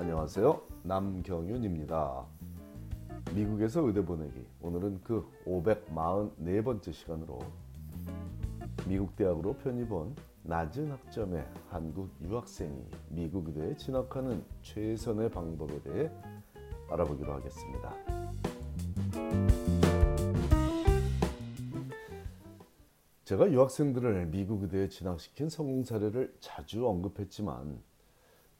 안녕하세요. 남경윤입니다. 미국에서 의대 보내기. 오늘은 그 544번째 시간으로 미국 대학으로 편입 온 낮은 학점의 한국 유학생이 미국 의대에 진학하는 최선의 방법에 대해 알아보기로 하겠습니다. 제가 유학생들을 미국 의대에 진학시킨 성공 사례를 자주 언급했지만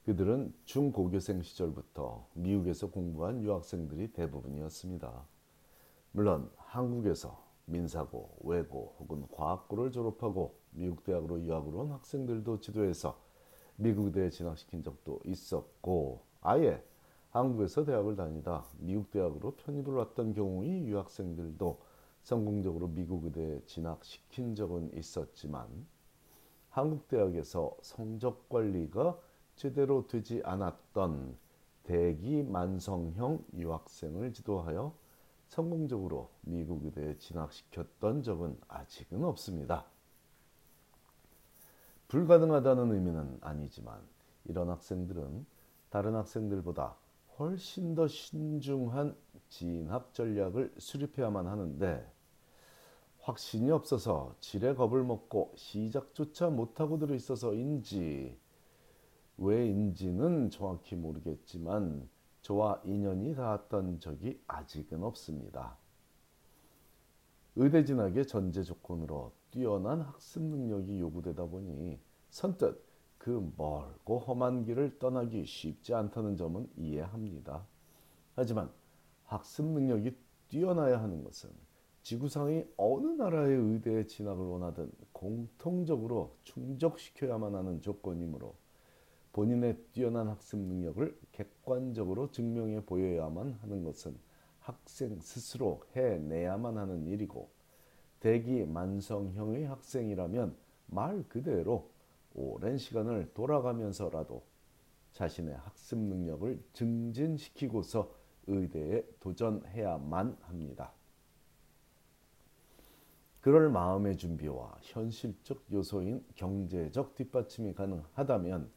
그들은 중고교생 시절부터 미국에서 공부한 유학생들이 대부분이었습니다. 물론 한국에서 민사고, 외고 혹은 과학고를 졸업하고 미국 대학으로 유학을 온 학생들도 지도해서 미국 의대에 진학시킨 적도 있었고 아예 한국에서 대학을 다니다 미국 대학으로 편입을 왔던 경우의 유학생들도 성공적으로 미국 의대에 진학시킨 적은 있었지만 한국 대학에서 성적 관리가 제대로 되지 않았던 대기 만성형 유학생을 지도하여 성공적으로 미국 의대에 진학시켰던 적은 아직은 없습니다. 불가능하다는 의미는 아니지만 이런 학생들은 다른 학생들보다 훨씬 더 신중한 진학 전략을 수립해야만 하는데 확신이 없어서 지레 겁을 먹고 시작조차 못하고 들어 있어서인지 왜인지는 정확히 모르겠지만 저와 인연이 닿았던 적이 아직은 없습니다. 의대 진학의 전제 조건으로 뛰어난 학습 능력이 요구되다 보니 선뜻 그 멀고 험한 길을 떠나기 쉽지 않다는 점은 이해합니다. 하지만 학습 능력이 뛰어나야 하는 것은 지구상의 어느 나라의 의대에 진학을 원하든 공통적으로 충족시켜야만 하는 조건이므로 본인의 뛰어난 학습 능력을 객관적으로 증명해 보여야만 하는 것은 학생 스스로 해내야만 하는 일이고 대기 만성형의 학생이라면 말 그대로 오랜 시간을 돌아가면서라도 자신의 학습 능력을 증진시키고서 의대에 도전해야만 합니다. 그럴 마음의 준비와 현실적 요소인 경제적 뒷받침이 가능하다면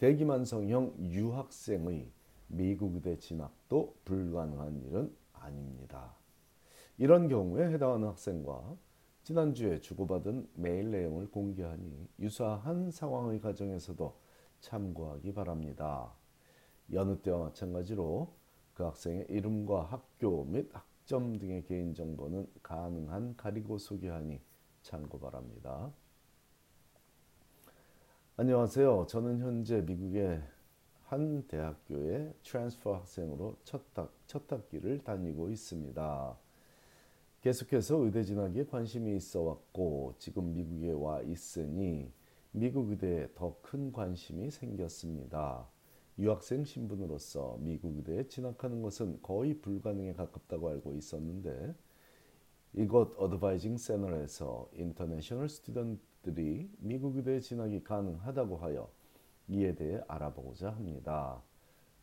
대기만성형 유학생의 미국 의대 진학도 불가능한 일은 아닙니다. 이런 경우에 해당하는 학생과 지난주에 주고받은 메일 내용을 공개하니 유사한 상황의 가정에서도 참고하기 바랍니다. 여느 때와 마찬가지로 그 학생의 이름과 학교 및 학점 등의 개인정보는 가능한 가리고 소개하니 참고 바랍니다. 안녕하세요. 저는 현재 미국의 한 대학교의 transfer 학생으로 첫, 학, 첫 학기를 다니고 있습니다. 계속해서 의대 진학에 관심이 있어 왔고 지금 미국에 와 있으니 미국 의대에 더 큰 관심이 생겼습니다. 유학생 신분으로서 미국 의대에 진학하는 것은 거의 불가능에 가깝다고 알고 있었는데 이곳 advising center에서 international student들이 미국 의대에 진학이 가능하다고 하여 이에 대해 알아보고자 합니다.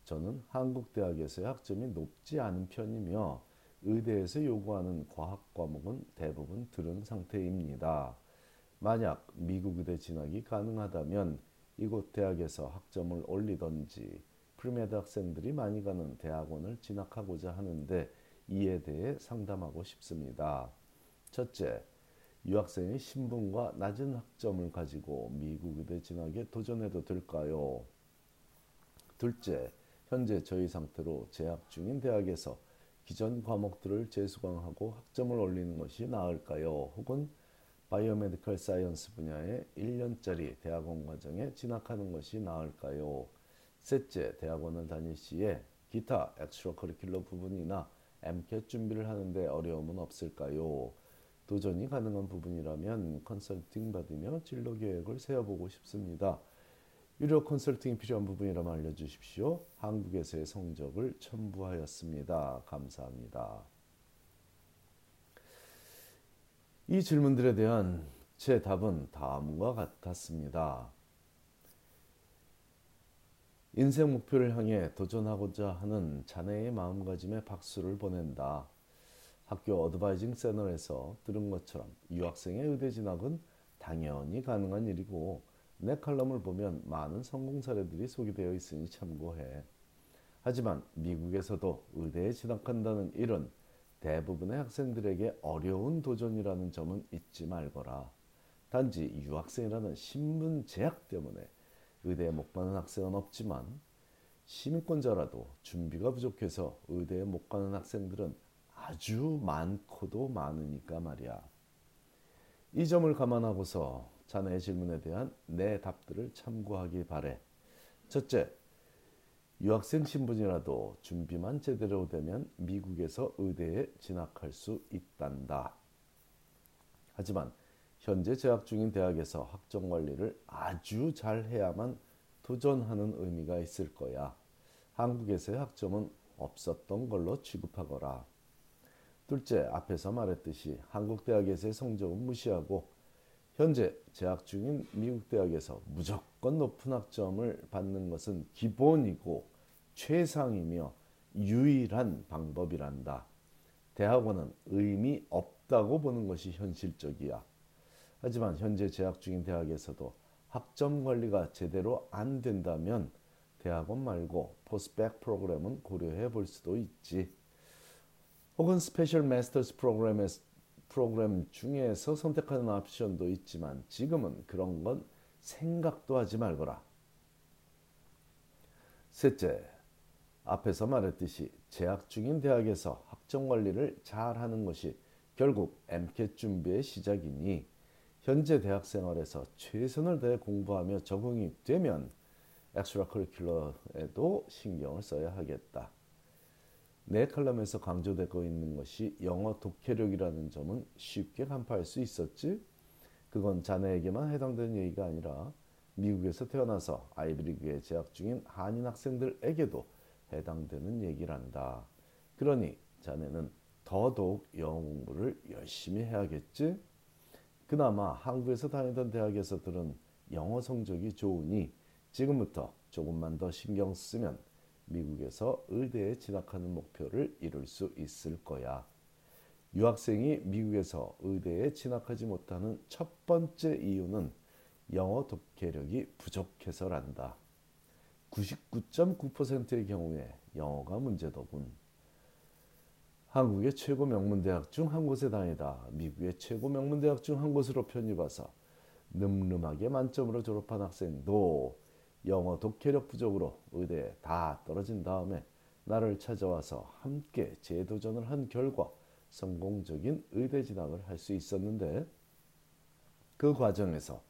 저는 한국 대학에서의 학점이 높지 않은 편이며 의대에서 요구하는 과학 과목은 대부분 들은 상태입니다. 만약 미국 의대 진학이 가능하다면 이곳 대학에서 학점을 올리던지 pre-med 학생들이 많이 가는 대학원을 진학하고자 하는데 이에 대해 상담하고 싶습니다. 첫째, 유학생의 신분과 낮은 학점을 가지고 미국 의대 진학에 도전해도 될까요? 둘째, 현재 저의 상태로 재학 중인 대학에서 기존 과목들을 재수강하고 학점을 올리는 것이 나을까요? 혹은 biomedical science 분야의 1년짜리 대학원 과정에 진학하는 것이 나을까요? 셋째, 대학원을 다닐 시에 기타 extracurricular 부분이나 MCAT 준비를 하는데 어려움은 없을까요? 도전이 가능한 부분이라면 컨설팅 받으며 진로 계획을 세워보고 싶습니다. 유료 컨설팅이 필요한 부분이라면 알려주십시오. 한국에서의 성적을 첨부하였습니다. 감사합니다. 이 질문들에 대한 제 답은 다음과 같았습니다. 인생 목표를 향해 도전하고자 하는 자네의 마음가짐에 박수를 보낸다. 학교 어드바이징 세널에서 들은 것처럼 유학생의 의대 진학은 당연히 가능한 일이고 내 칼럼을 보면 많은 성공 사례들이 소개되어 있으니 참고해. 하지만 미국에서도 의대에 진학한다는 일은 대부분의 학생들에게 어려운 도전이라는 점은 잊지 말거라. 단지 유학생이라는 신분 제약 때문에 의대에 못 가는 학생은 없지만 시민권자라도 준비가 부족해서 의대에 못 가는 학생들은 아주 많고도 많으니까 말이야. 이 점을 감안하고서 자네의 질문에 대한 내 답들을 참고하기 바래. 첫째, 유학생 신분이라도 준비만 제대로 되면 미국에서 의대에 진학할 수 있단다. 하지만 현재 재학 중인 대학에서 학점 관리를 아주 잘 해야만 도전하는 의미가 있을 거야. 한국에서의 학점은 없었던 걸로 취급하거라. 둘째, 앞에서 말했듯이 한국 대학에서의 성적은 무시하고 현재 재학 중인 미국 대학에서 무조건 높은 학점을 받는 것은 기본이고 최상이며 유일한 방법이란다. 대학원은 의미 없다고 보는 것이 현실적이야. 하지만 현재 재학 중인 대학에서도 학점 관리가 제대로 안 된다면 대학원 말고 post-bacc 프로그램은 고려해 볼 수도 있지. 혹은 special master's 프로그램에 프로그램 중에서 선택하는 옵션도 있지만 지금은 그런 건 생각도 하지 말거라. 셋째, 앞에서 말했듯이 재학 중인 대학에서 학점 관리를 잘 하는 것이 결국 MCAT 준비의 시작이니 현재 대학 생활에서 최선을 다해 공부하며 적응이 되면 엑스트라 커리큘러에도 신경을 써야 하겠다. 내 칼럼에서 강조되고 있는 것이 영어 독해력이라는 점은 쉽게 간파할 수 있었지? 그건 자네에게만 해당되는 얘기가 아니라 미국에서 태어나서 아이비리그에 재학 중인 한인 학생들에게도 해당되는 얘기란다. 그러니 자네는 더더욱 영어 공부를 열심히 해야겠지? 그나마 한국에서 다니던 대학에서 들은 영어 성적이 좋으니 지금부터 조금만 더 신경 쓰면 미국에서 의대에 진학하는 목표를 이룰 수 있을 거야. 유학생이 미국에서 의대에 진학하지 못하는 첫 번째 이유는 영어 독해력이 부족해서란다. 99.9%의 경우에 영어가 문제더군. 한국의 최고 명문대학 중 한 곳에 다니다 미국의 최고 명문대학 중 한 곳으로 편입해서 늠름하게 만점으로 졸업한 학생도 영어 독해력 부족으로 의대에 다 떨어진 다음에 나를 찾아와서 함께 재도전을 한 결과 성공적인 의대 진학을 할 수 있었는데 그 과정에서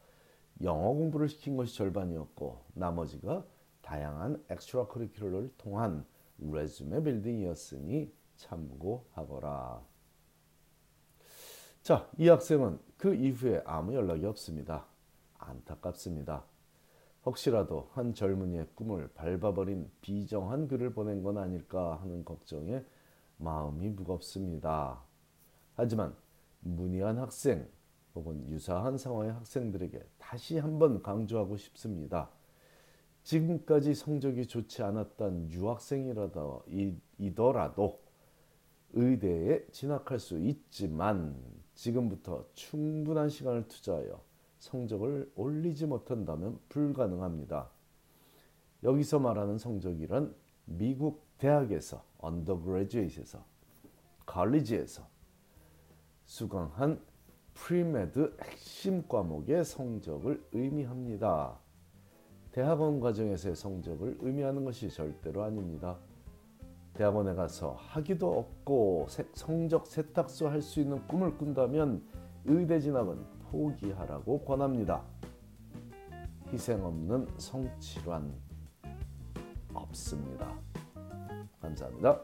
영어 공부를 시킨 것이 절반이었고 나머지가 다양한 엑스트라 커리큘러를 통한 레즈메 빌딩이었으니 참고하거라. 자, 이 학생은 그 이후에 아무 연락이 없습니다. 안타깝습니다. 혹시라도 한 젊은이의 꿈을 밟아버린 비정한 글을 보낸 건 아닐까 하는 걱정에 마음이 무겁습니다. 하지만 문의한 학생 혹은 유사한 상황의 학생들에게 다시 한번 강조하고 싶습니다. 지금까지 성적이 좋지 않았던 유학생이라도 이더라도 의대에 진학할 수 있지만 지금부터 충분한 시간을 투자하여 성적을 올리지 못한다면 불가능합니다. 여기서 말하는 성적이란 미국 대학에서 undergraduate에서 칼리지에서 수강한 pre-med 핵심 과목의 성적을 의미합니다. 대학원 과정에서의 성적을 의미하는 것이 절대로 아닙니다. 대학원에 가서 학위도 얻고 성적 세탁도 할 수 있는 꿈을 꾼다면 의대 진학은 포기하라고 권합니다. 희생 없는 성취란 없습니다. 감사합니다.